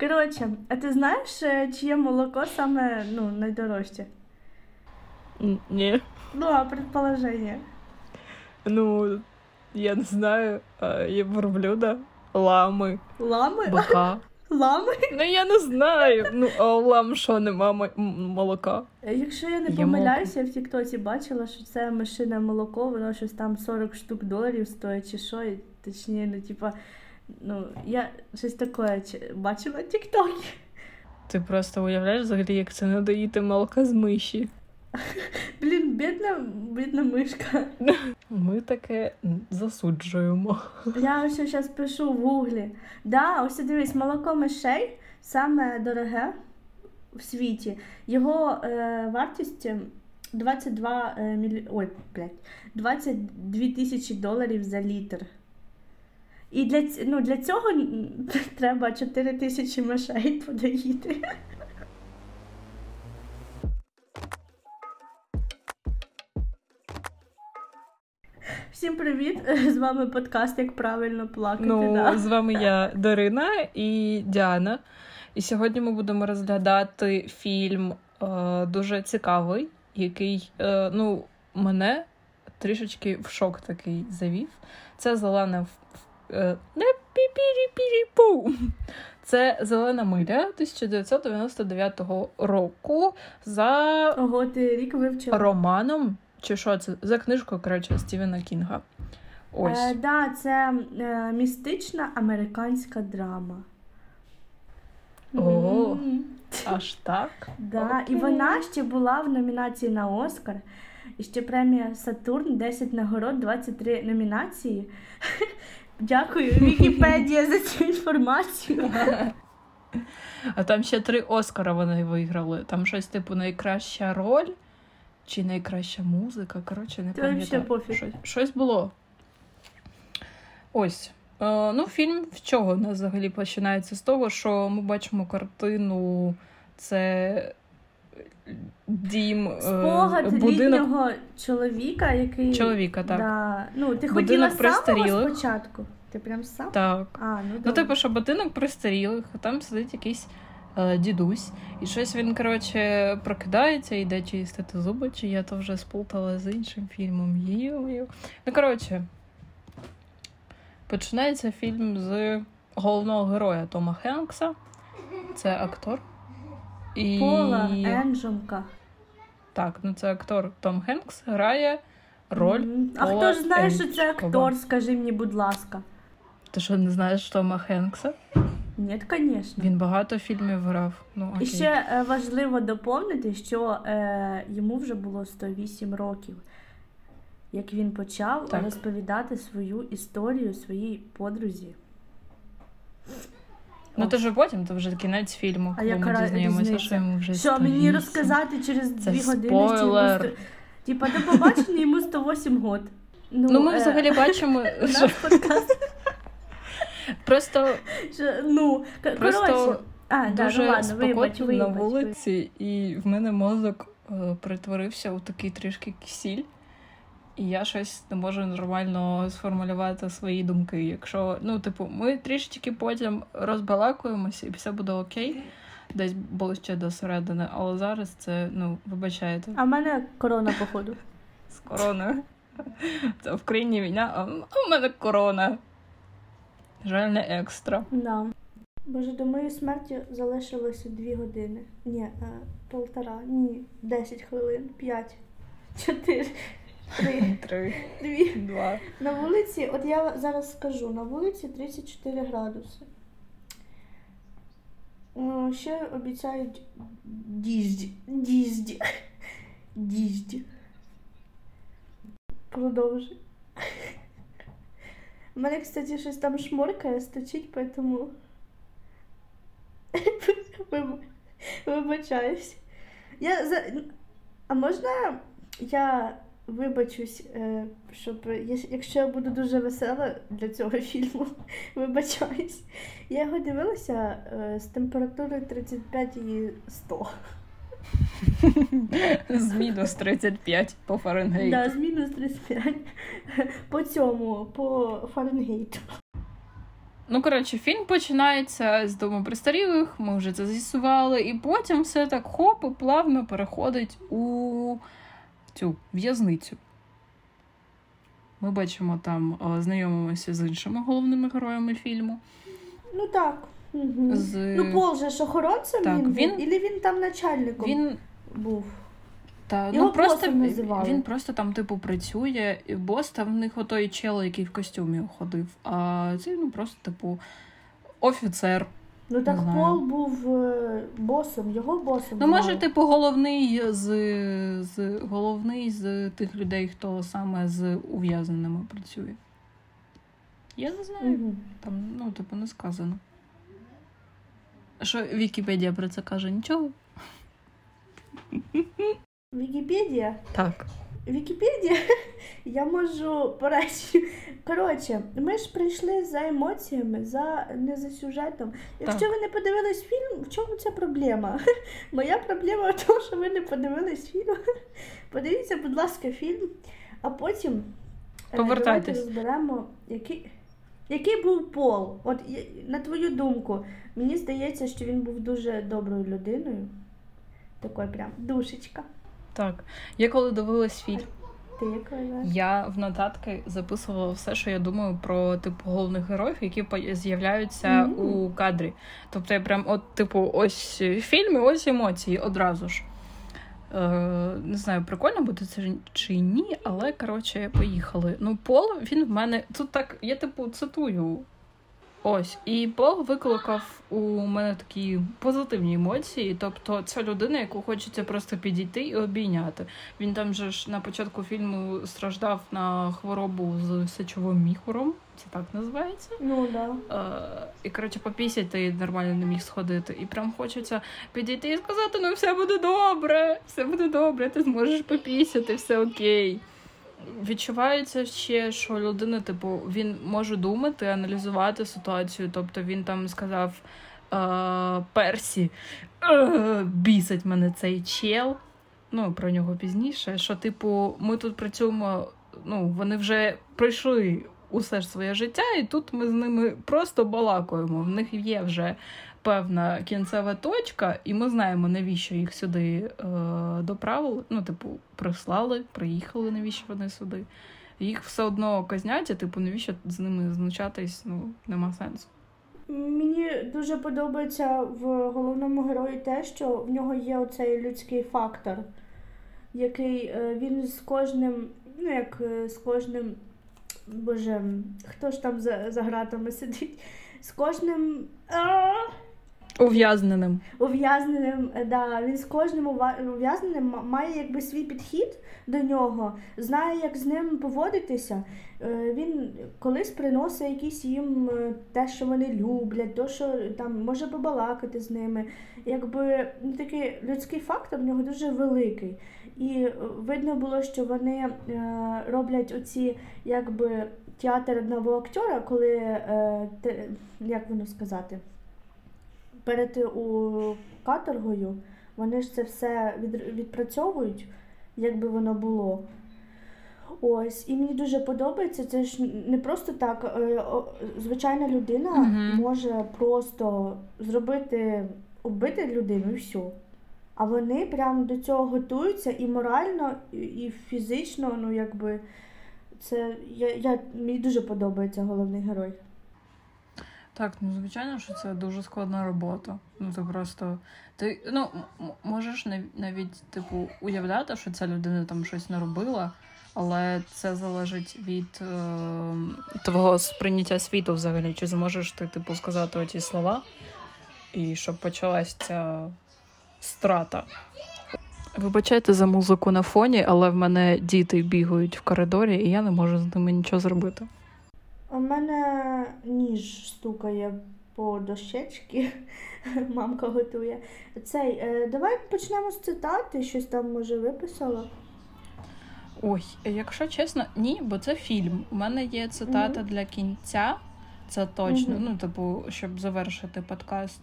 Коротше, а ти знаєш, е, чиє молоко саме ну, найдорожче? Ні. Ну, а предположення. Ну, я не знаю, є верблюда, лами, Лами? бика. Лами? Ну я не знаю. Ну, а у лам що нема молока? Е, якщо я не помиляюся, я в Тіктоці бачила, що це машина молоко, воно щось там 40 штук доларів стоїть чи що, і, точніше, ну, типа, ну, я щось таке бачила в Тіктокі. Ти просто уявляєш взагалі, як це не доїти молока з миші. Блін, бідна, бідна мишка. Ми таке засуджуємо. Я ось зараз пишу в гуглі. Да, ось дивись, молоко мишей саме дороге в світі. Його е, вартість 22 е, мілі... Ой, блядь, 22 тисячі доларів за літр. І для, ну, для цього треба 4 тисячі мишей подоїти. Всім привіт! З вами подкаст Як правильно плакати. Ну, да. з вами я Дарина і Діана. І сьогодні ми будемо розглядати фільм е, дуже цікавий, який е, ну, мене трішечки в шок такий завів. Це зелена е, не пі-пірі-пірі-пу. Це зелена миля 1999 року за Ого, ти рік вивчила. романом. Чи що це? За книжкою, коротше, Стівена Кінга. Ось. Е, да, це е, містична американська драма. О. Мгм. Аж так. Да. І вона ще була в номінації на Оскар. І ще премія Сатурн, 10 нагород, 23 номінації. Дякую, Вікіпедія, за цю інформацію. А там ще три Оскара вони виграли. Там щось типу найкраща роль чи найкраща музика. Коротше, не Та пам'ятаю. Щось, щось було. Ось. Е, ну, фільм в чого у нас взагалі починається з того, що ми бачимо картину. Це дім, е, Спогад будинок літнього чоловіка, який. чоловіка, так. Да. Ну, ти хотіла самого спочатку? Ти прям сам? Так. А, ну, Ну, типу, що будинок пристарілих, а там сидить якийсь е, дідусь, і щось він, коротше, прокидається, йде чистити зуби, чи я то вже сплутала з іншим фільмом. Йо-йо. Ну, коротше, починається фільм з головного героя Тома Хенкса. Це актор. І... Пола Енджомка. Так, ну це актор Том Хенкс грає роль. Мгм. А Пола хто ж знає, що це актор, скажи мені, будь ласка. Ти що не знаєш Тома Хенкса? Ні, звісно. Він багато фільмів грав. Ну, І ще е, важливо доповнити, що е, йому вже було 108 років, як він почав Так. розповідати свою історію своїй подрузі. Ну то вже потім, то вже кінець фільму, коли ми дізнаємося, що йому вже Що 108. мені розказати через Це дві години? йому спойлер. сто- Типа до побачення йому 108 год. Ну, ми е, взагалі бачимо, що подкаст, просто, ну, просто коротше. А, да, ну спекотно на вибач, вулиці, і в мене мозок е, перетворився у такий трішки кисіль. І я щось не можу нормально сформулювати свої думки. Якщо, ну, типу, ми трішечки потім розбалакуємося і все буде окей. Десь ближче до середини, але зараз це, ну, вибачайте. А в мене корона, походу. з короною. Це в країні війна, а у мене корона. Жаль, не екстра. Да. Боже, до моєї смерті залишилося дві години. Ні, е, полтора, ні, 10 хвилин, 5, 4, 3, Три, 2. два. На вулиці, от я зараз скажу, на вулиці 34 градуси. О, ще обіцяють діждь. Діждь. Діждь. Продовжуй. У мене, кстати, щось там шморкає, сточить, поэтому. Вибачаюсь. Я за... А можна я вибачусь, е, щоб якщо я буду дуже весела для цього фільму, вибачаюсь. Я його дивилася е, з температурою 35 і 100. З мінус 35 по Фаренгейту. Да, з мінус 35. По цьому, по Фаренгейту. Ну, коротше, фільм починається з дому престарілих, ми вже це з'ясували, і потім все так хоп і плавно переходить у цю в'язницю. Ми бачимо там, знайомимося з іншими головними героями фільму. Ну так. Угу. З... Ну, Пол же ж охоронцем Так, він був, він- Ілі він там начальником Він був. Та, Його ну, просто, називали. він просто там, типу, працює, і бос там в них отой чел, який в костюмі ходив. А цей, ну, просто, типу, офіцер. Ну так Не знаю. Пол був е, босом, його босом. Ну, може, звали. типу, головний з, з головний з тих людей, хто саме з ув'язненими працює. Я не знаю. Мгм. Там, ну, типу, не сказано. Що Вікіпедія про це каже? Нічого? Вікіпедія. Так. Вікіпедія, я можу поречі. Коротше, ми ж прийшли за емоціями, за не за сюжетом. Якщо Так. ви не подивились фільм, в чому ця проблема? Моя проблема в тому, що ви не подивились фільм. Подивіться, будь ласка, фільм, а потім е, Повертайтесь. розберемо, який, який був Пол. От на твою думку, мені здається, що він був дуже доброю людиною. Такою прям душечка. Так. Я коли дивилась фільм. Ти? Я в нотатки записувала все, що я думаю про типу головних героїв, які з'являються Мгм. у кадрі. Тобто я прям, от, типу, ось фільм і ось емоції одразу ж. Е, не знаю, прикольно буде це чи ні, але коротше, поїхали. Ну, Пол, він в мене тут так, я типу цитую. Ось, і Пол викликав у мене такі позитивні емоції. Тобто, це людина, яку хочеться просто підійти і обійняти. Він там же ж на початку фільму страждав на хворобу з сечовим міхуром. Це так називається. Ну да. Е, і коротше, попісяти нормально не міг сходити. І прям хочеться підійти і сказати: ну все буде добре, все буде добре, ти зможеш попісяти, все окей. Відчувається ще, що людина, типу, він може думати, аналізувати ситуацію. Тобто він там сказав е, Персі, е, бісить мене цей чел. Ну, про нього пізніше. Що, типу, ми тут працюємо, ну, вони вже пройшли усе ж своє життя, і тут ми з ними просто балакаємо. В них є вже певна кінцева точка, і ми знаємо, навіщо їх сюди е, доправили. Ну, типу, прислали, приїхали, навіщо вони сюди. Їх все одно казнять, типу, навіщо з ними знущатись? Ну, нема сенсу. Мені дуже подобається в головному герої те, що в нього є оцей людський фактор, який е, він з кожним, ну як е, з кожним, боже, хто ж там за, за гратами сидить? З кожним Ув'язненим. ув'язненим, е, да, він з кожним ув'язненим має якби свій підхід до нього, знає, як з ним поводитися. Е, Він колись приносить якісь їм е, те, що вони люблять, то, що там може побалакати з ними. Якби ну, такий людський фактор в нього дуже великий. І видно було, що вони роблять оці якби театр одного актера, коли як воно сказати, перед у каторгою вони ж це все відпрацьовують, як би воно було. Ось, і мені дуже подобається. Це ж не просто так. е, Звичайна людина Мгм. може просто зробити, убити людину і все. А вони прям до цього готуються і морально, і фізично, ну якби це я, я мені дуже подобається головний герой. Так, ну звичайно, що це дуже складна робота. Ну ти просто ти ну можеш нав- навіть типу уявляти, що ця людина там щось не робила, але це залежить від е, твого сприйняття світу взагалі. Чи зможеш ти типу сказати оті слова, і щоб почалась ця страта. Вибачайте за музику на фоні, але в мене діти бігають в коридорі, і я не можу з ними нічого зробити. У мене ніж стукає по дощечці, мамка готує. Цей, е, давай почнемо з цитати, щось там може виписала. Ой, якщо чесно, ні, бо це фільм. У мене є цитата для кінця. Це точно. Мгм. Ну, типу, щоб завершити подкаст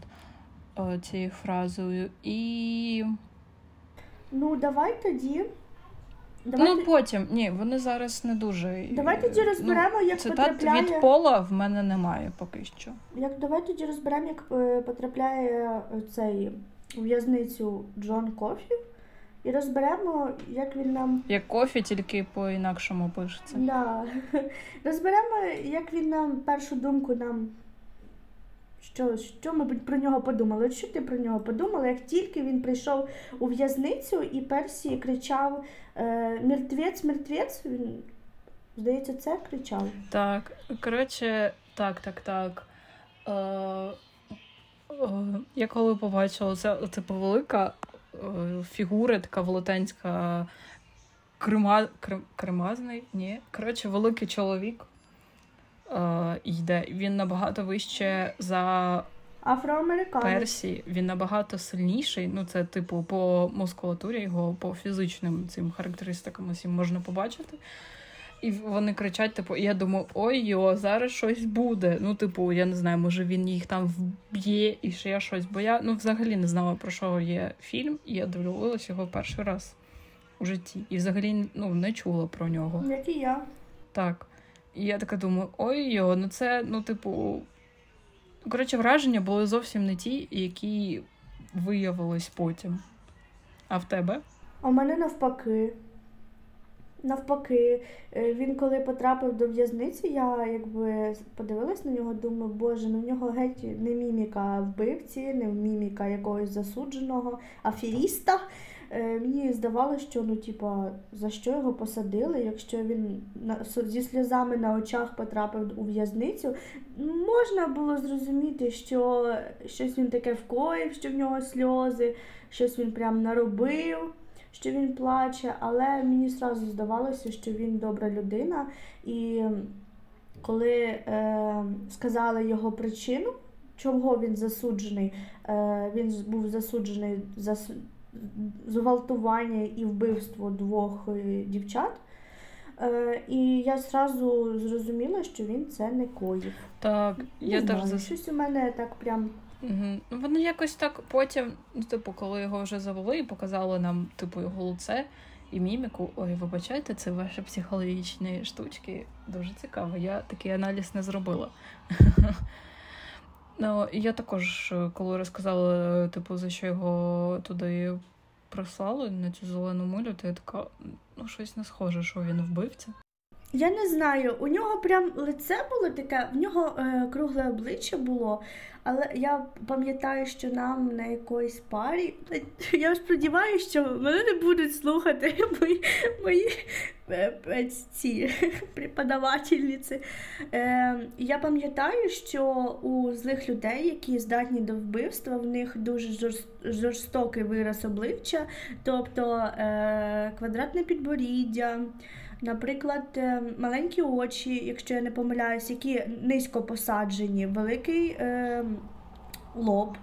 е, цією фразою. І Ну, давай тоді Давайте, Ну потім, ні, вони зараз не дуже. давай тоді розберемо, як Цитат потрапляє. від пола в мене немає поки що. Як давай тоді розберемо, як е, потрапляє е, цей у в'язницю Джон Кофі, і розберемо, як він нам Як кофі, тільки по-інакшому пишеться. да, розберемо, як він нам першу думку нам. Що, що ми про нього подумали? От Що ти про нього подумала? Як тільки він прийшов у в'язницю і Персі кричав е, мертвець, мертвець, він, здається, це кричав. Так, коротше, так, так, так. Е, я коли побачила це, типу, велика е, фігура, така велетенська крима, крим, кремазний, ні. Коротше, великий чоловік йде. Він набагато вище за Афроамериканець. Персі, він набагато сильніший. Ну, це, типу, по мускулатурі його, по фізичним цим характеристикам усім можна побачити. І вони кричать, типу, і я думаю, ой йо, зараз щось буде. Ну, типу, я не знаю, може він їх там вб'є і ще щось. Бо я ну, взагалі не знала, про що є фільм, і я дивилась його перший раз у житті. І взагалі ну, не чула про нього. Як і я. Так. І я така думаю, ой йо, ну це, ну, типу. Коротше, враження були зовсім не ті, які виявились потім. А в тебе? В мене навпаки. Навпаки, Е, він коли потрапив до в'язниці, я якби подивилась на нього, думаю, боже, ну в нього геть не міміка вбивці, не міміка якогось засудженого аферіста. Е, Мені здавалося, що ну, типа, за що його посадили, якщо він зі сльозами на очах потрапив у в'язницю, можна було зрозуміти, що щось він таке вкоїв, що в нього сльози, щось він прям наробив що він плаче, але мені зразу здавалося, що він добра людина. І коли е, сказали його причину, чого він засуджений, е, він був засуджений за зґвалтування і вбивство двох е, дівчат. Е, І я зразу зрозуміла, що він це не коїв. Так, не я знаю, теж щось у мене так прям. Угу. Вони якось так потім, ну, типу, коли його вже завели і показали нам, типу, його лице і міміку. Ой, вибачайте, це ваші психологічні штучки. Дуже цікаво. Я такий аналіз не зробила. Ну, я також, коли розказала, типу, за що його туди прислали на цю зелену милю, то я така, ну, щось не схоже, що він вбивця. Я не знаю, у нього прям лице було таке, в нього е, кругле обличчя було, але я пам'ятаю, що нам на якоїсь парі. Я сподіваюся, що мене не будуть слухати мої мої е, ці преподавательниці. Е, Я пам'ятаю, що у злих людей, які здатні до вбивства, в них дуже жорстокий вираз обличчя, тобто е, квадратне підборіддя. Наприклад, е, маленькі очі, якщо я не помиляюсь, які низько посаджені, великий е, лоб.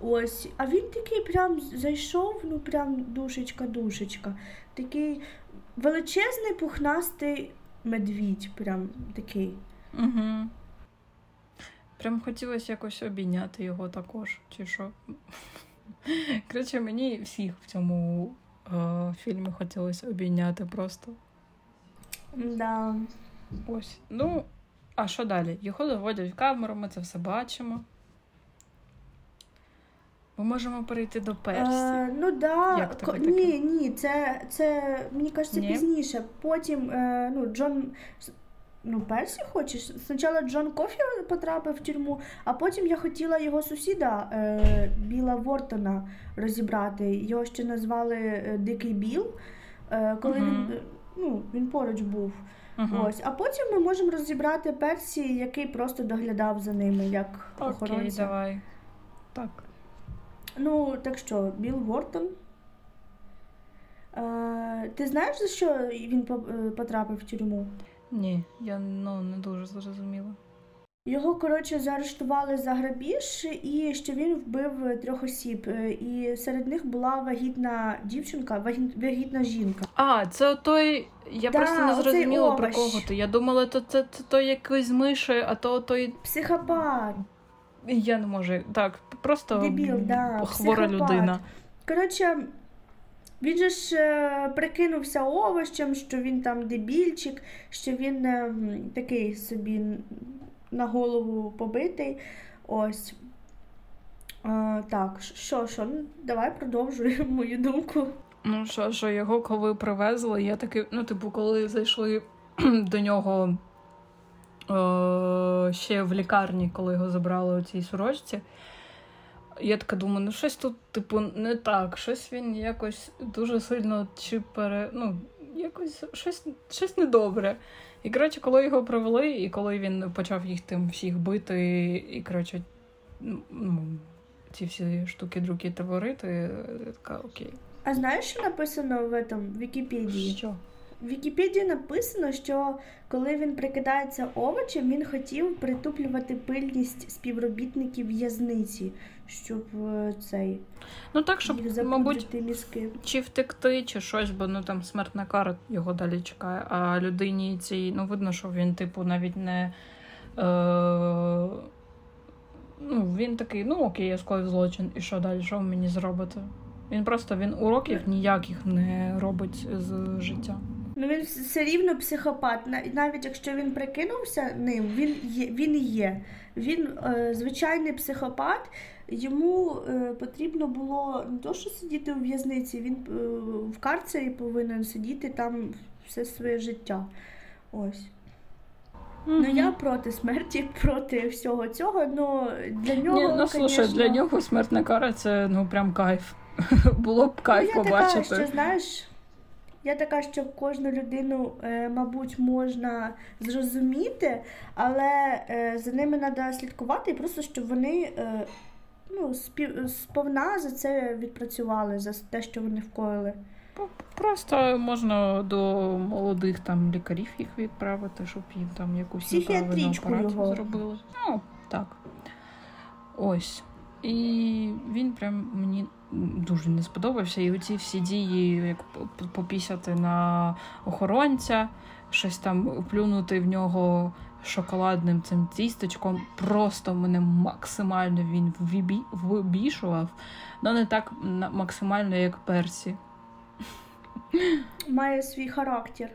Ось, а він такий прям зайшов, ну прям душечка-душечка. Такий величезний пухнастий медвідь, прям такий. Угу. Прям хотілося якось обійняти його також, чи що. Коротше, мені всіх в цьому е, фільмі хотілося обійняти просто. Да. Ось. Ну, а що далі? Його заводять в камеру, ми це все бачимо. Ми можемо перейти до Персі. Е, ну да. Як тобі Ко- Ні, ні, це, це мені кажеться Ні? пізніше. Потім е, ну, Джон. Ну, Персі хочеш. Спочатку Джон Кофі потрапив в тюрму, а потім я хотіла його сусіда е, Біла Вортона розібрати. Його ще назвали е, Дикий Біл, е, коли Мгм. він, е, ну, він поруч був. Угу. Ось. А потім ми можемо розібрати Персі, який просто доглядав за ними як Окей, охоронця. давай. Так. Ну, так що, Білл Вортон. Е, ти знаєш, за що він е, потрапив в тюрму? Ні, я ну, не дуже зрозуміла. Його, коротше, заарештували за грабіж і що він вбив трьох осіб. Е, І серед них була вагітна дівчинка, вагітна жінка. А, це той. Я Да, просто не зрозуміла про кого ти. Я думала, то це, це той якийсь миші, а то той. Психопат. Я не можу. Так, просто Дебіл, да, хвора психопат. людина. Коротше, Він же ж е, прикинувся овощем, що він там дебільчик, що він е, такий собі на голову побитий. Ось. Е, так, що, що, ну, давай продовжуй мою думку. Ну, що, що його коли привезли, я таки, ну, типу, коли зайшли до нього е- ще в лікарні, коли його забрали у цій сорочці, я така думаю, ну щось тут, типу, не так, щось він якось дуже сильно чи пере. Ну, якось щось, щось недобре. І коротше, коли його привели, і коли він почав їх тим всіх бити, і коротше, ну, ці всі штуки-друки творити, я така окей. А знаєш, що написано в этом, в Вікіпедії? Що? В Вікіпедії написано, що коли він прикидається овочем, він хотів притуплювати пильність співробітників в'язниці, щоб е, цей Ну так, щоб, мабуть, мізки. чи втекти, чи щось, бо ну там смертна кара його далі чекає. А людині цій, ну видно, що він, типу, навіть не. Е... Ну, він такий, ну окей, я скоїв злочин, і що далі? Що ви мені зробите? Він просто він уроків ніяких не робить з життя. Ну він все рівно психопат. Навіть якщо він прикинувся ним, він є, він є. Він е, звичайний психопат. Йому е, потрібно було не то, що сидіти у в'язниці, він е, в карцері повинен сидіти там все своє життя. Ось. Ну я проти смерті, проти всього цього. Ну для нього Ні, ну слушай, для нього смертна кара це ну прям кайф. Було б кайф ну, я побачити. Така, що, знаєш, я така, що кожну людину, е, мабуть, можна зрозуміти, але е, за ними треба слідкувати, і просто щоб вони е, ну, сповна за це відпрацювали, за те, що вони вкоїли. Просто можна до молодих там лікарів їх відправити, щоб їм там якусь неправильну операцію його. зробили. Ну, так. Ось. І він прям мені дуже не сподобався. І оці всі дії, як попісяти на охоронця, щось там плюнути в нього шоколадним цим тістечком, просто мене максимально він вибі- вибішував. Ну, не так максимально, як Персі. Має свій характер.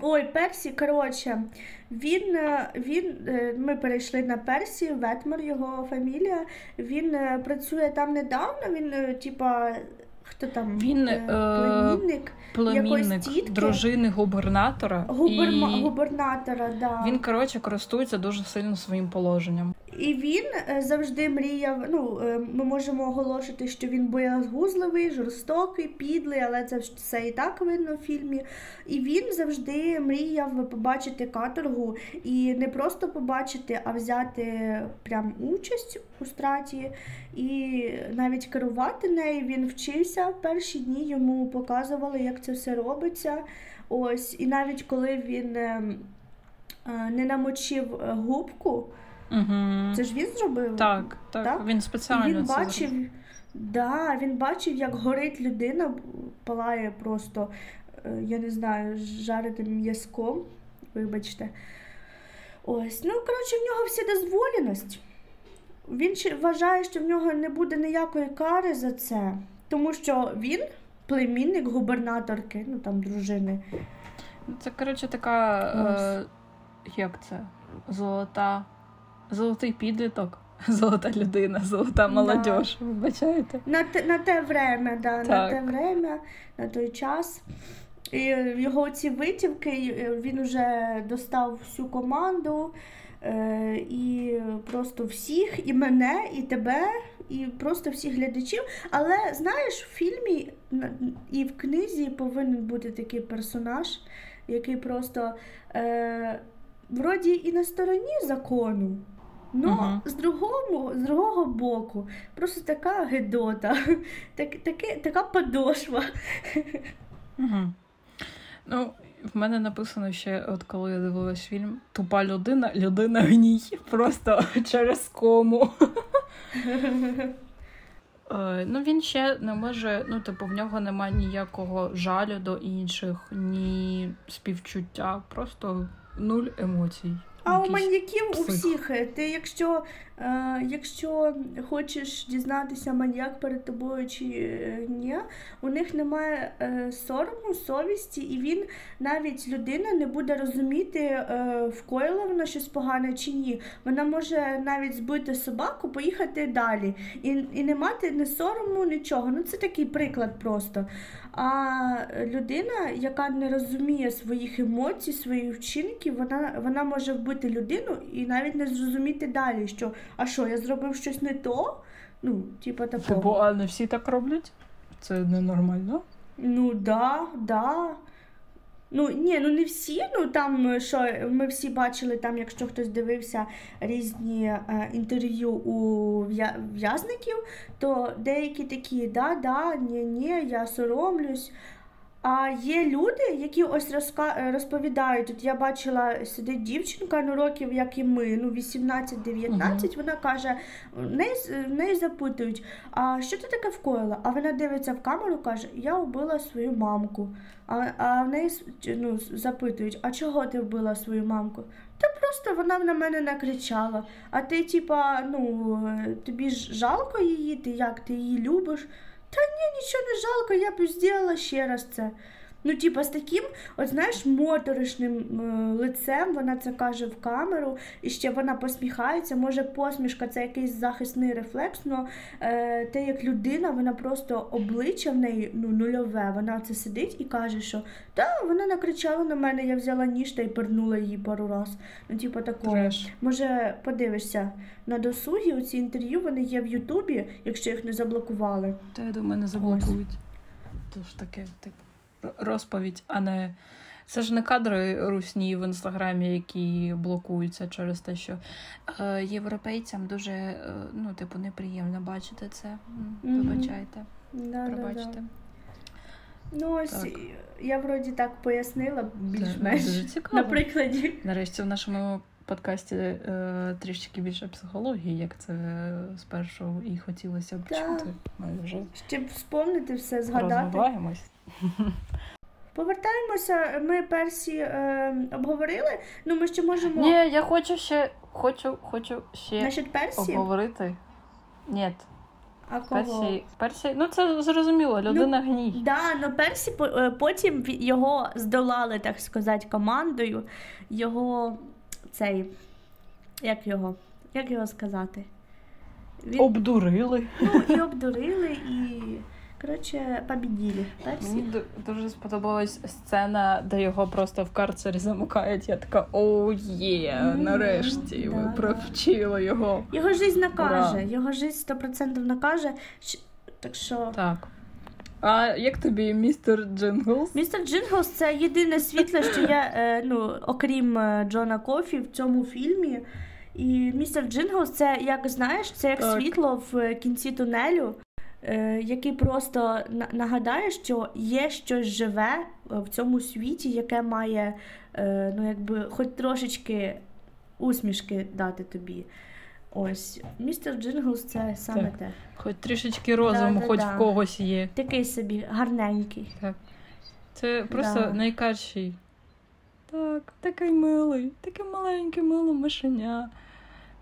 Ой, Персі, коротше, він, е, він, е, ми перейшли на Персі, Ветмор його фамілія. Він е, працює там недавно, він, типа, хто там? Він, е, е, племінник племінник тітки. дружини губернатора. губерма- і губернатора, да. він, коротше, користується дуже сильно своїм положенням. І він е, завжди мріяв. Ну, е, ми можемо оголошити, що він боягузливий, жорстокий, підлий, але це все і так видно в фільмі. І він завжди мріяв побачити каторгу і не просто побачити, а взяти прям участь у страті і навіть керувати нею. Він вчився перші дні, йому показували, як це все робиться. Ось, і навіть коли він ем, е, не намочив е, губку. Угу. Це ж він зробив? Так, так, Так? він спеціально він це бачив, зробив. да, він бачив, як горить людина, палає просто, е, я не знаю, жаритим м'язком. Вибачте. Ось. Ну, коротше, в нього вседозволеність. Він вважає, що в нього не буде ніякої кари за це, тому що він племінник губернаторки, ну там дружини. Це, коротше, така. Е, як це? Золота. Золотий підліток. Золота людина, золота молодь. Вибачаєте? На те, на те время, да, на те время, на той час. І його ці витівки, е, він вже достав всю команду, і просто всіх, і мене, і тебе, і просто всіх глядачів. Але знаєш, в фільмі і в книзі повинен бути такий персонаж, який просто е, вроді і на стороні закону. Ну, Мгм. з, другого, з другого боку, просто така гедота, так, таке, така подошва. Угу. Ну, в мене написано ще, от коли я дивилась фільм, тупа людина, людина гній. Просто через кому. Е, ну, він ще не може, ну, типу, в нього немає ніякого жалю до інших, ні співчуття, просто нуль емоцій. А у маньяків у всіх. е, Ти якщо, е, якщо хочеш дізнатися, маньяк перед тобою чи е, ні, у них немає е, сорому, совісті, і він навіть людина не буде розуміти, е, вкоїла вона щось погане чи ні. Вона може навіть збити собаку, поїхати далі і, і не мати ні сорому, нічого. Ну це такий приклад просто. А людина, яка не розуміє своїх емоцій, своїх вчинків, вона, вона може вбити людину і навіть не зрозуміти далі, що а що, я зробив щось не то? Ну, типа такого. Типу, а не всі так роблять? Це ненормально. Ну да, да. Ну ні, ну не всі. Ну там е, що ми всі бачили, там, якщо хтось дивився різні е, інтерв'ю у в'язників, то деякі такі, да, да, ні, ні, я соромлюсь. А є люди, які ось розка... е, розповідають. От я бачила, сидить дівчинка, ну років, як і ми, ну 18-19, вона каже, в неї, в неї запитують, а що ти таке вкоїла? А вона дивиться в камеру, каже, я вбила свою мамку. А, а в неї ну, запитують, а чого ти вбила свою мамку? Та просто вона на мене накричала. А ти, типа, ну, е, тобі ж жалко її, ти як ти її любиш? Та ні, нічого не жалко, я б зробила ще раз це. Ну, типа, з таким, от знаєш, моторошним е, лицем вона це каже в камеру, і ще вона посміхається. Може, посмішка це якийсь захисний рефлекс, але е, те, як людина, вона просто обличчя в неї ну, нульове. Вона це сидить і каже, що та вона накричала на мене, я взяла ніж та й пернула її пару раз. Ну, типа такого. Треш. Може, подивишся на досугі, оці інтерв'ю вони є в Ютубі, якщо їх не заблокували. Та я думаю, не заблокують. Тож таке, типу, розповідь, а не. Це ж не кадри русні в інстаграмі, які блокуються через те, що е, європейцям дуже е, ну, типу, неприємно бачити це. Вибачайте, Да, пробачте. Да, да. Ну, ось Так. я вроді так пояснила більш-менш на прикладі. Нарешті в нашому подкасті е, трішки більше психології, як це спершу і хотілося б чути. Ми вже Щоб вспомнити все, згадати. розвиваємось. Повертаємося, ми персі е, обговорили. Ну, ми ще можемо. Ні, я хочу ще хочу, хочу ще Насчет персі? обговорити. Ні, А кого? персі, персі, ну це зрозуміло, людина гній. Да, ну Персі е, потім його здолали, так сказати, командою. Його цей. Як його? Як його сказати? Він Обдурили. ну, і обдурили, і коротше побіділи. Персі. Мені дуже сподобалась сцена, де його просто в карцері замикають. Я така, о є, нарешті ви провчили його. Його жизнь накаже. Його жизнь 100% накаже. Так що. Так. А як тобі містер Джинглс? Містер Джинглс це єдине світло, що я, е, ну, окрім е, Джона Кофі в цьому фільмі. І містер Джинглс це, як знаєш, це як Так. світло в кінці тунелю, який просто нагадає, що є щось живе е, в цьому світі, яке має е, ну, якби, хоч трошечки усмішки дати тобі. Ось, містер Джинглс це саме Так. те. Хоч трішечки розуму, Да-да-да. хоч в когось є. Такий собі гарненький. Це просто Да. найкращий. Так, такий милий, таке маленьке, миле мишеня.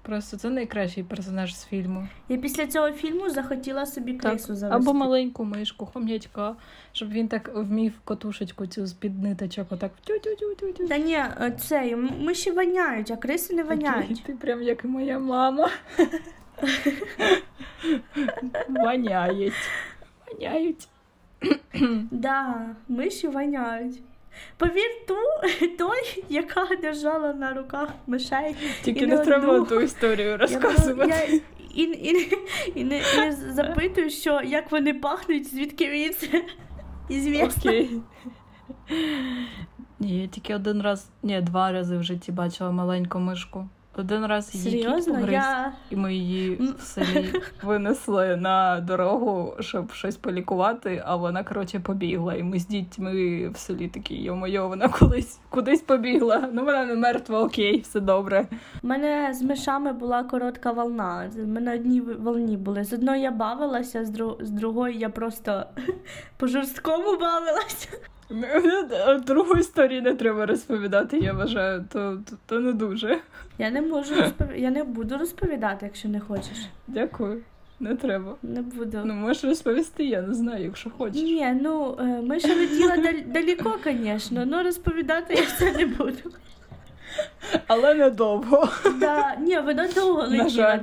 Просто це найкращий персонаж з фільму. Я після цього фільму захотіла собі Так, крису завести. Або маленьку мишку, хом'ячка, щоб він так вмів котушечку цю з-під ниточок, отак тю-тю-тю-тю-тю. Та ні, е, цей, миші воняють, а криси не воняють. Ти прям як і моя мама. Воняють. Воняють. Да, миші воняють. Повір ту, той, яка держала на руках мишей. Тільки І не треба одну. ту історію розказувати. я і, і, і, не, і запитую, що як вони пахнуть, звідки мені це. Окей. Ні, я тільки один раз, ні, два рази в житті бачила маленьку мишку. Один раз її кіт погриз, я і ми її в селі винесли на дорогу, щоб щось полікувати, а вона, коротше, побігла. І ми з дітьми в селі такі, йо-моє, вона колись кудись побігла. Ну вона не мертва, окей, все добре. У мене з мишами була коротка волна. У мене одні волні були. З одної я бавилася, з другої я просто по жорсткому бавилася. Другу історію не треба розповідати, я вважаю, то, то, то не дуже. Я не можу розпов... я не буду розповідати, якщо не хочеш. Дякую. Не треба. Не буду. Ну, можеш розповісти, я не знаю, якщо хочеш. Ні, ну е, ми ще летіли дал- далеко, звісно, але розповідати я це не буду. Але недовго. Да, ні, вона довго летіла.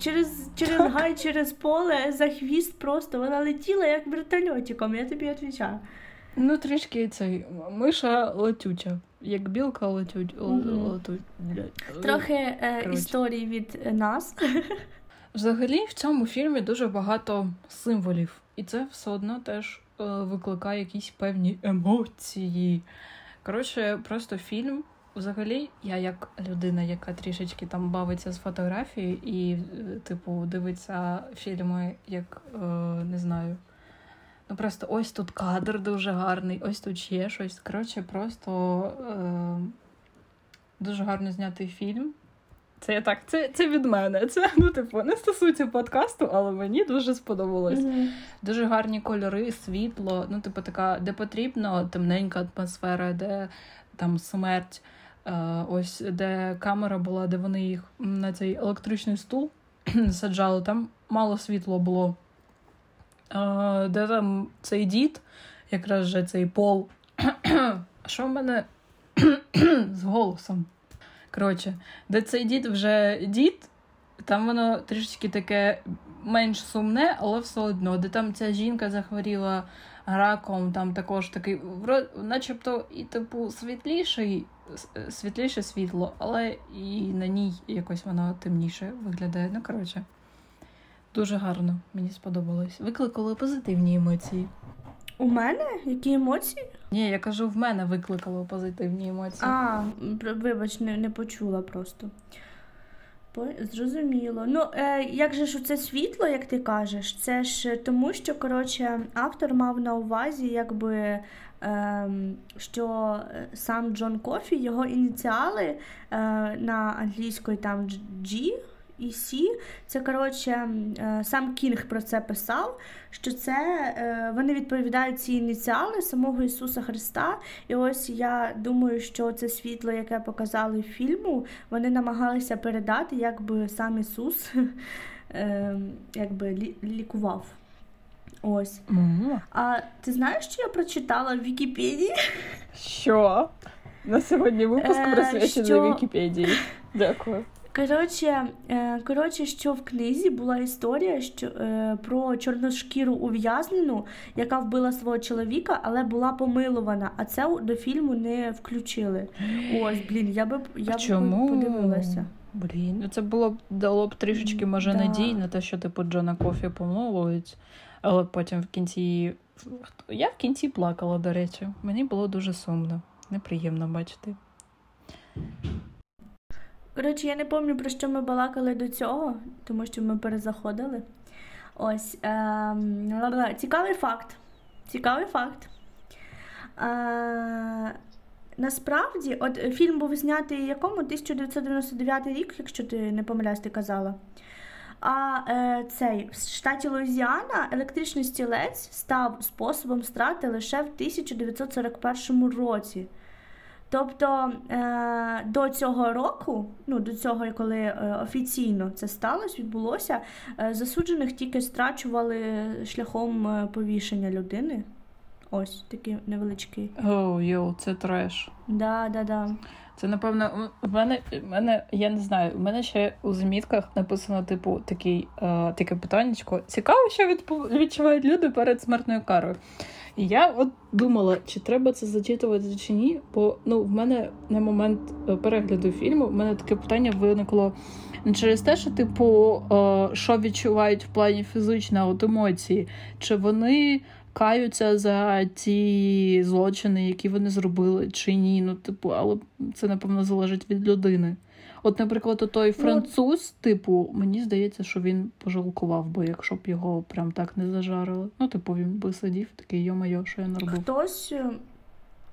через, через гай, через поле, за хвіст просто. Вона летіла як вертольотиком, я тобі відповідаю. Ну, трішки цей миша летюча. Як білка летють. Трохи е, Коротше. від е, нас. Взагалі в цьому фільмі дуже багато символів, і це все одно теж е, викликає якісь певні емоції. Коротше, просто фільм. Взагалі, я як людина, яка трішечки там бавиться з фотографією і, типу, дивиться фільми, як е, не знаю. Ну просто ось тут кадр дуже гарний, ось тут ще щось. Коротше, просто е, дуже гарно знятий фільм. Це я так, це, це від мене. Це ну, типу, не стосується подкасту, але мені дуже сподобалось. Мгм. Дуже гарні кольори, світло. Ну, типу, така, де потрібно, темненька атмосфера, де там смерть. Е, ось де камера була, де вони їх на цей електричний стул саджали, там мало світло було. Де там цей дід, якраз же цей пол. Що в мене з голосом? Коротше, де цей дід вже дід, там воно трішечки таке менш сумне, але все одно, де там ця жінка захворіла раком, там також такий, начебто, і типу світліший, світліше світло, але і на ній якось воно темніше виглядає. Ну, коротше, дуже гарно, мені сподобалось. Викликали позитивні емоції. У мене які емоції? Ні, я кажу, в мене викликало позитивні емоції. А, вибач, не, не почула просто. Зрозуміло. Ну, е, як же ж це світло, як ти кажеш? Це ж тому, що коротше, автор мав на увазі, якби. ем, що е, сам Джон Кофі, його ініціали е, на англійської там G і C, це коротше, е, сам Кінг про це писав, що це е, вони відповідають ці ініціали самого Ісуса Христа. І ось я думаю, що це світло, яке показали в фільму, вони намагалися передати, якби сам Ісус е, якби лі- лікував. Ось. М, А ти знаєш, що я прочитала в Вікіпедії? Що? На сьогодні випуск присвячений що- Вікіпедії. Дякую. Коротше, е, коротше, що в книзі була історія що, е, про чорношкіру ув'язнену, яка вбила свого чоловіка, але була помилувана. А це до фільму не включили. Ось, блін, я би я А б чому? подивилася. Блін, ну це було б дало б трішечки, може, Да. надій на те, що типу Джона Кофі помовують, але потім в кінці. Я в кінці плакала, до речі. Мені було дуже сумно. Неприємно бачити. Коротше, я не пам'ятаю, про що ми балакали до цього, тому що ми перезаходили. Ось. Ем, цікавий факт. Цікавий факт. Е, насправді, от е, фільм був знятий якому? 1999 рік, якщо ти не помиляюсь, ти казала. А е, цей в штаті Луїзіана електричний стілець став способом страти лише в 1941 році. Тобто е, до цього року, ну до цього, коли е, офіційно це сталося, відбулося, е, засуджених тільки страчували шляхом повішення людини. Ось такий невеличкий. О, йоу, це треш. Да, да, да. Це, напевно, у мене, у мене, я не знаю, у мене ще у замітках написано, типу, такий, е, таке питаннячко. Цікаво, що відчувають люди перед смертною карою. Я от думала, чи треба це зачитувати чи ні, бо ну, в мене на момент е, перегляду фільму в мене таке питання виникло не через те, що, типу, е, що відчувають в плані фізично от емоції, чи вони каються за ті злочини, які вони зробили, чи ні. Ну, типу, але це напевно залежить від людини. От, наприклад, той француз, типу, мені здається, що він пожалкував би, якщо б його прям так не зажарили. Ну, типу, він би сидів, такий йо-моє, що я наробив. Хтось, е,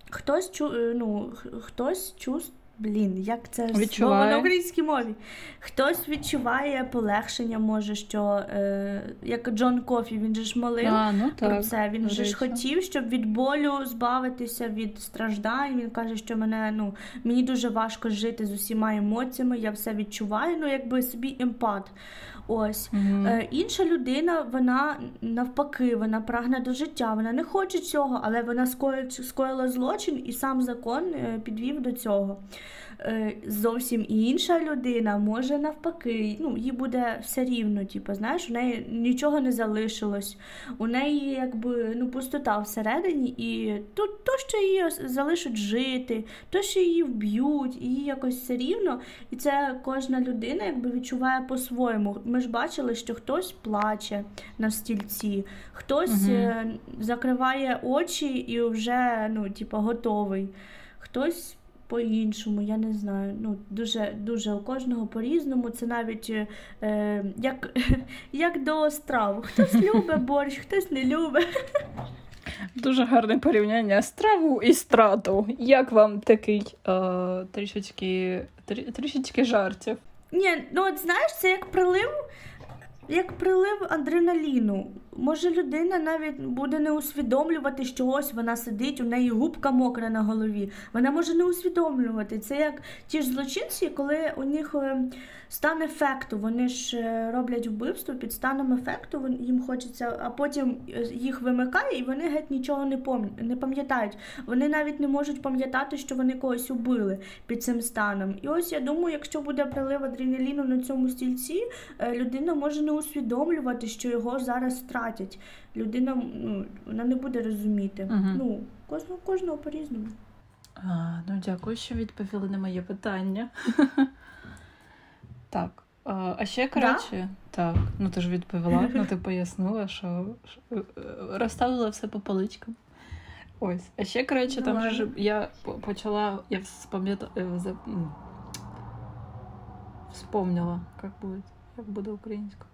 хтось чу, е, ну, хтось чувс, Блін, як це слово на українській мові? Хтось відчуває полегшення, може, що е, як Джон Кофі, він же ж молив А, ну про це. Він же ж хотів, щоб від болю збавитися від страждань. Він каже, що мене ну мені дуже важко жити з усіма емоціями, я все відчуваю, ну якби собі емпат. Ось. Мгм. Е, інша людина, вона навпаки, вона прагне до життя, вона не хоче цього, але вона скоїть, скоїла злочин і сам закон е, підвів до цього. Е, зовсім інша людина може навпаки, ну, їй буде все рівно, типу, знаєш, у неї нічого не залишилось, у неї якби ну, пустота всередині, і то, то, що її залишать жити, то, що її вб'ють, їй якось все рівно. І це кожна людина якби відчуває по-своєму. Ми ж бачили, що хтось плаче на стільці, хтось е, закриває очі і вже ну, типу, готовий. Хтось по-іншому, я не знаю. Ну, дуже, дуже у кожного по-різному. Це навіть е, як, як до страв. Хтось любить борщ, хтось не любить. Дуже гарне порівняння страву і страту. Як вам такий е, трішечки, трішечки жартів? Ні, ну от знаєш, це як прилив, як прилив адреналіну. Може, людина навіть буде не усвідомлювати, що ось вона сидить, у неї губка мокра на голові. Вона може не усвідомлювати. Це як ті ж злочинці, коли у них е, стан ефекту, вони ж е, роблять вбивство під станом ефекту, їм хочеться, а потім е, їх вимикає, і вони геть нічого не не пам'ятають. Вони навіть не можуть пам'ятати, що вони когось убили під цим станом. І ось я думаю, якщо буде прилив адреналіну на цьому стільці, людина може не усвідомлювати, що його зараз втратять. Людина ну, вона не буде розуміти. Мгм. Ну, кожного, кожного по-різному. А, ну дякую, що відповіли на моє питання. так. А, ще коротше, так, ну ти ж відповіла, ну ти пояснила, що, е, е, розставила все по поличкам. Ось. А ще, коротше, там же ж я почала, я спам'ятала, вспомнила, як буде, як буде українською.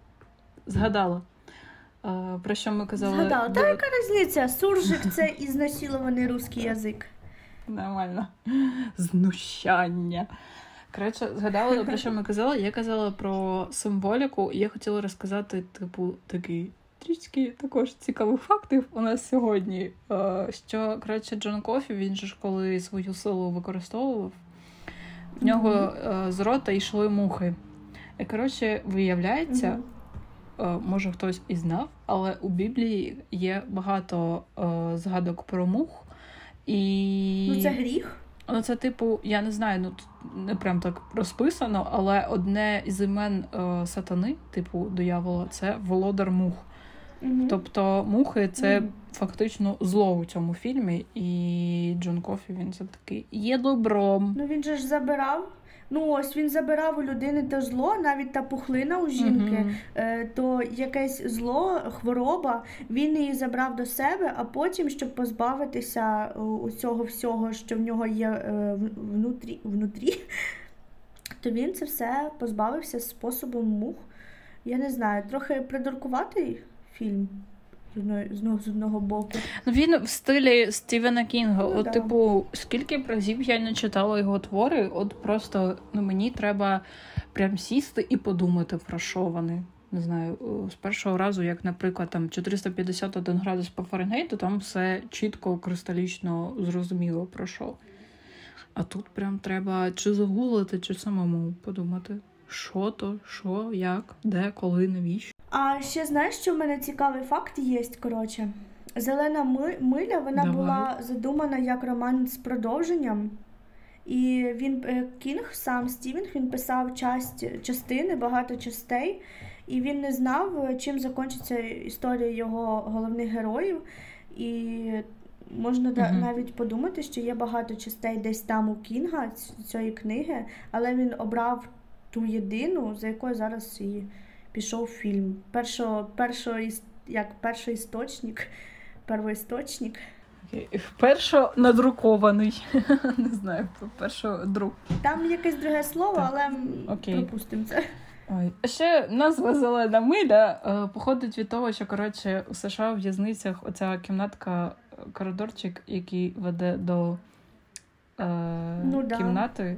Згадала. Про що ми казали? Згадала. Та яка різниця? Суржик це ізнасилований русський язик. Нормально. Знущання. Коротше, згадала, про що ми казали. Я казала про символіку, і я хотіла розказати, типу, такий трішки також цікавих фактів у нас сьогодні. Е, Що, коротше, Джон Кофі, він же ж коли свою силу використовував, в нього е, з рота йшли мухи. І, коротше, виявляється, Мгм. Е, може хтось і знав, але у Біблії є багато е, згадок про мух. І Ну це гріх. Ну, це, типу, я не знаю, ну тут не прям так розписано, але одне із імен е, сатани, типу диявола, це володар мух. Мгм. Тобто мухи це Мгм. фактично зло у цьому фільмі, і Джон Кофі він все таки є добром. Ну він же ж забирав. Ну ось він забирав у людини те зло, навіть та пухлина у жінки, е, то якесь зло, хвороба, він її забрав до себе, а потім, щоб позбавитися е, усього всього, що в нього є е, внутрі, внутрі, то він це все позбавився способом мух. Я не знаю, трохи придуркуватий фільм з одної, знову з одного боку. Ну він в стилі Стівена Кінга. Ну, от, да. типу, скільки разів я не читала його твори, от просто ну мені треба прям сісти і подумати про що вони. Не знаю, е, з першого разу, як, наприклад, там 451 градус по Фаренгейту, там все чітко, кристалічно зрозуміло про що. А тут прям треба чи загуглити, чи самому подумати, що то, що, як, де, коли, навіщо. А ще знаєш, що в мене цікавий факт є, коротше. Зелена миля вона Давай. була задумана як роман з продовженням. І він е, Кінг, сам Стівен, він писав часть, частини, багато частей, і він не знав, е, чим закінчиться історія його головних героїв. І можна Мгм. навіть подумати, що є багато частей десь там у Кінга цієї книги, але він обрав ту єдину, за якою зараз і пішов фільм. Першо, першо, як перший істочник, первоісточник. Першо надрукований. Не знаю, першо друк. Там якесь друге слово, Так, але окей. пропустимо це. Ой. Ще назва зелена миля е, походить від того, що коротше у США в в'язницях оця кімнатка, е, коридорчик, який веде до е, Ну да. кімнати,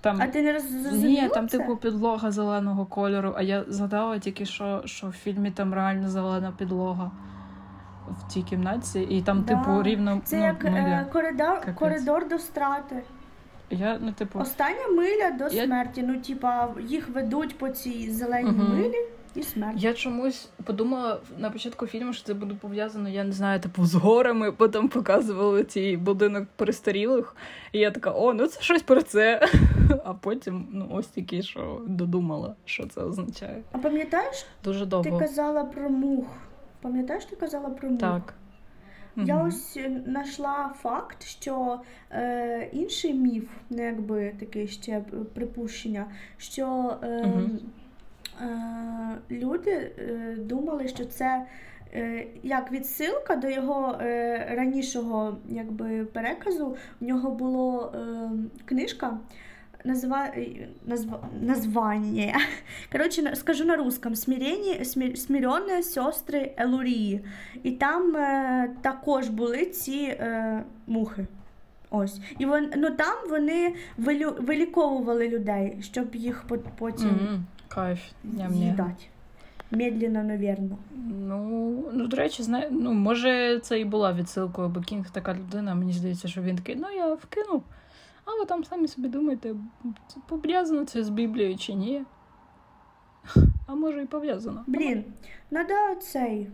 там А ти не розумієш? ні, там це? типу підлога зеленого кольору, а я згадала тільки, що, що в фільмі там реально зелена підлога в тій кімнаті, і там, Да. типу, рівно Це ну, як миля. е, коридор, Капець. коридор до страти. Я, ну, типу, Остання миля до Я- смерті. Ну, типа, їх ведуть по цій зеленій угу. милі і смерть. Я чомусь подумала на початку фільму, що це буде пов'язано, я не знаю, типу, з горами, потім показували цей будинок перестарілих. І я така, о, ну це щось про це. А потім, ну, ось тільки, що додумала, що це означає. А пам'ятаєш, Дуже ти казала про мух? Пам'ятаєш, ти казала про мух? Так. Я Мгм. ось знайшла факт, що е, інший міф, ну якби таке ще припущення, що е, Мгм. Е, люди е, думали, що це е, як відсилка до його ранішого якби, переказу. В нього було е, книжка. Назва... Назва... Названня. Коротше, скажу на русском. Смирені... Смір... Сестри Елурії. І там е, також були ці е, мухи. Ось. І вон, ну, там вони вилю... виліковували людей, щоб їх пот- потім Мгм. Кайф. З'їдати. Медленно, навірно. Ну, ну, до речі, знає, ну, може, це і була відсилкою, бо Кінг така людина, мені здається, що він такий, ну я вкинув. А ви там самі собі думаєте, це пов'язано це з Біблією чи ні? А може і пов'язано. Блін, треба цей.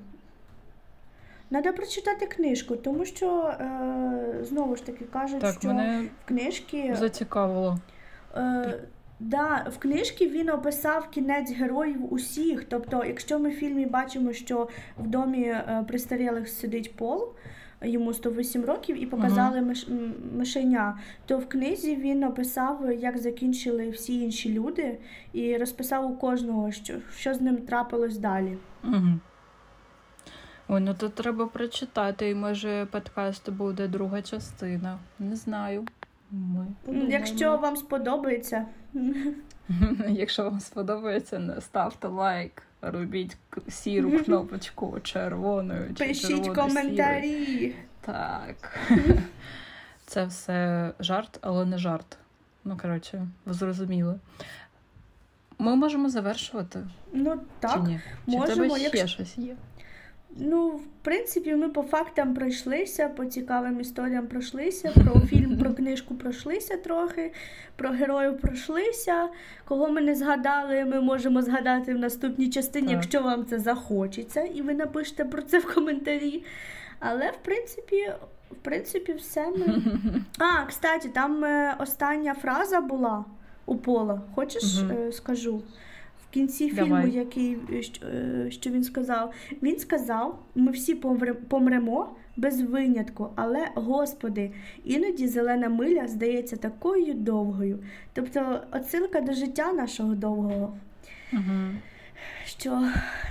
Треба прочитати книжку, тому що е, знову ж таки кажуть, Так, що мене в книжці зацікавило. Е, да, в книжці він описав кінець героїв усіх. Тобто, якщо ми в фільмі бачимо, що в домі е, престарілих сидить Пол, йому 108 років, і показали м- мишеня, то в книзі він описав, як закінчили всі інші люди, і розписав у кожного, що, що з ним трапилось далі. Угу. Ой, ну то треба прочитати, і може подкасту буде друга частина. Не знаю. Ми подумаємо. Якщо вам сподобається, Якщо вам сподобається, не ставте лайк, робіть сіру кнопочку червоною чи пишіть коментарі. Так. Це все жарт, але не жарт. Ну, коротше, ви зрозуміли. Ми можемо завершувати. Ну Чи так. ні? Чи можемо, тебе ще якщо- щось є? Ну, в принципі, ми по фактам пройшлися, по цікавим історіям пройшлися, про фільм, про книжку пройшлися трохи, про героїв пройшлися. Кого ми не згадали, ми можемо згадати в наступній частині, Так. якщо вам це захочеться, і ви напишете про це в коментарі. Але в принципі, в принципі, все ми. А, кстати, там е, остання фраза була у Пола. Хочеш, е, скажу? В кінці Давай. фільму, який е, що, е, що він сказав, він сказав: ми всі помремо без винятку, але Господи, іноді зелена миля здається такою довгою. Тобто, отсилка до життя нашого довгого. Мгм. Що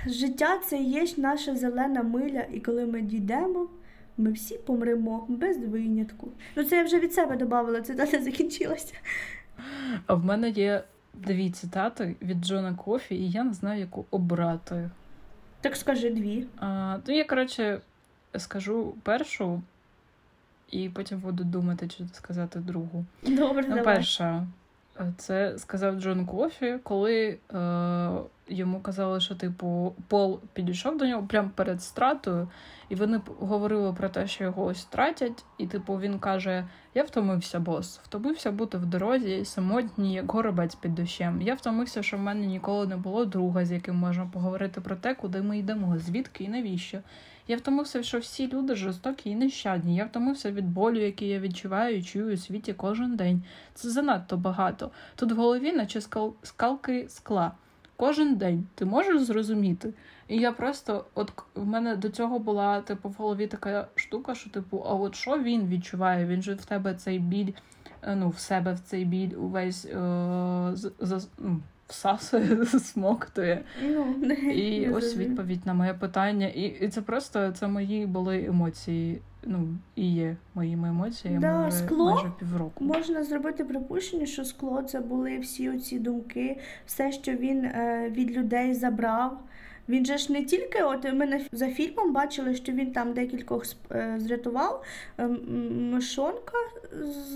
життя це є наша зелена миля, і коли ми дійдемо, ми всі помремо без винятку. Ну це я вже від себе додавала, цитата закінчилася. А в мене є дві цитати від Джона Кофі, і я не знаю, яку обрати. Так скажи дві. А, ну, я, коротше, скажу першу, і потім буду думати, чи сказати другу. Добре, Ну, давай. перша, це сказав Джон Кофі, коли е, йому казали, що типу Пол підійшов до нього прямо перед стратою, і вони говорили про те, що його ось тратять, і типу він каже: Я втомився, бос, втомився бути в дорозі, самотній, як горобець під дощем. Я втомився, що в мене ніколи не було друга, з яким можна поговорити про те, куди ми йдемо, звідки і навіщо. Я втомився, що всі люди жорстокі і нещадні. Я втомився від болю, який я відчуваю і чую у світі кожен день. Це занадто багато. Тут в голові, наче скал... скалки скла. Кожен день ти можеш зрозуміти. І я просто, от в мене до цього була типу в голові така штука, що типу, а от що він відчуває? Він же в тебе цей біль, е, ну, в себе в цей біль увесь е, з, з, всасує, смоктує. Ну, І ось зрозуміла. відповідь на моє питання. І, і це просто це мої були емоції. Ну, і є моїми емоціями Да, скло майже півроку. Можна зробити припущення, що скло це були всі оці думки, все, що він е, від людей забрав, Він же ж не тільки, от ми на- за фільмом бачили, що він там декількох е, зрятував, е, мишонка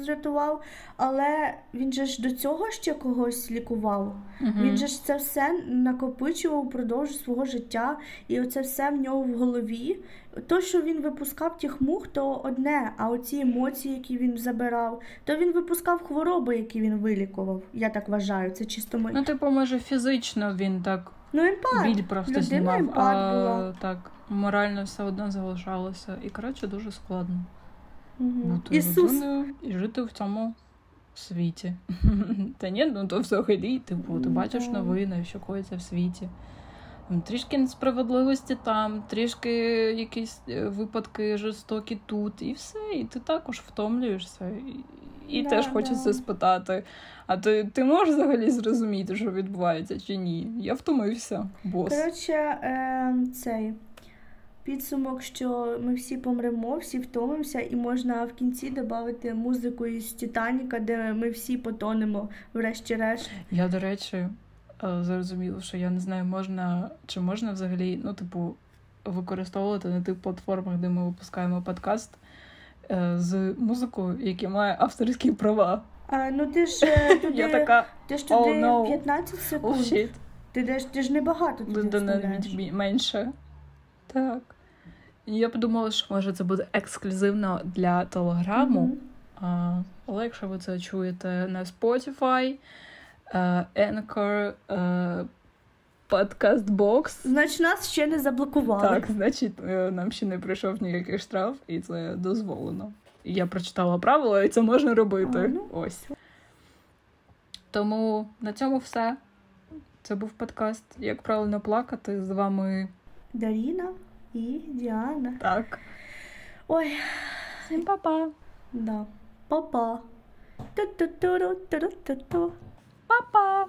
зрятував, але він же ж до цього ще когось лікував. Він же ж це все накопичував впродовж свого життя, і оце все в нього в голові. То, що він випускав тих мух, то одне, а оці емоції, які він забирав, то він випускав хвороби, які він вилікував. Я так вважаю. Це чисто моє. Ну, типу, може, фізично він так Ну, емпат. біль просто Людина знімав, емпат а була. так морально все одно залишалося. І коротше дуже складно Мгм. бути Ісус. людиною і жити в цьому світі. Та ні, ну то взагалі, типу, ти бачиш новини, що коїться в світі. Трішки несправедливості там, трішки якісь е, випадки жорстокі тут, і все. І ти також втомлюєшся. І, Да, теж да. хочеться спитати: а ти, ти можеш взагалі зрозуміти, що відбувається, чи ні? Я втомився, бос. Коротше, е, цей підсумок, що ми всі помремо, всі втомимося, і можна в кінці додати музику із Титаніка, де ми всі потонемо, врешті-решт. Я, до речі, е, зрозуміла, що я не знаю, можна чи можна взагалі, ну, типу, використовувати на тих платформах, де ми випускаємо подкаст з музикою, яка має авторські права. А, ну ти ж е, туди, Я така, ти ж «Oh, no. 15 о, секунд. щит, Ти, ж, ти ж небагато туди навіть менше. Так. Я подумала, що може це буде ексклюзивно для телеграму. Мгм. А, але якщо ви це чуєте на Spotify, е, Anchor, Podcast Box, Значить, нас ще не заблокували. Так, значить, е, нам ще не прийшов ніякий штраф, і це дозволено. Я прочитала правила, і це можна робити. А, ну. Ось. Тому на цьому все. Це був подкаст Як правильно плакати. З вами Даріна і Діана. так. Ой, Всім па-па. да. Па-па. Ту-ту-ту-ру-ту-ру-ту-ту. Па-па.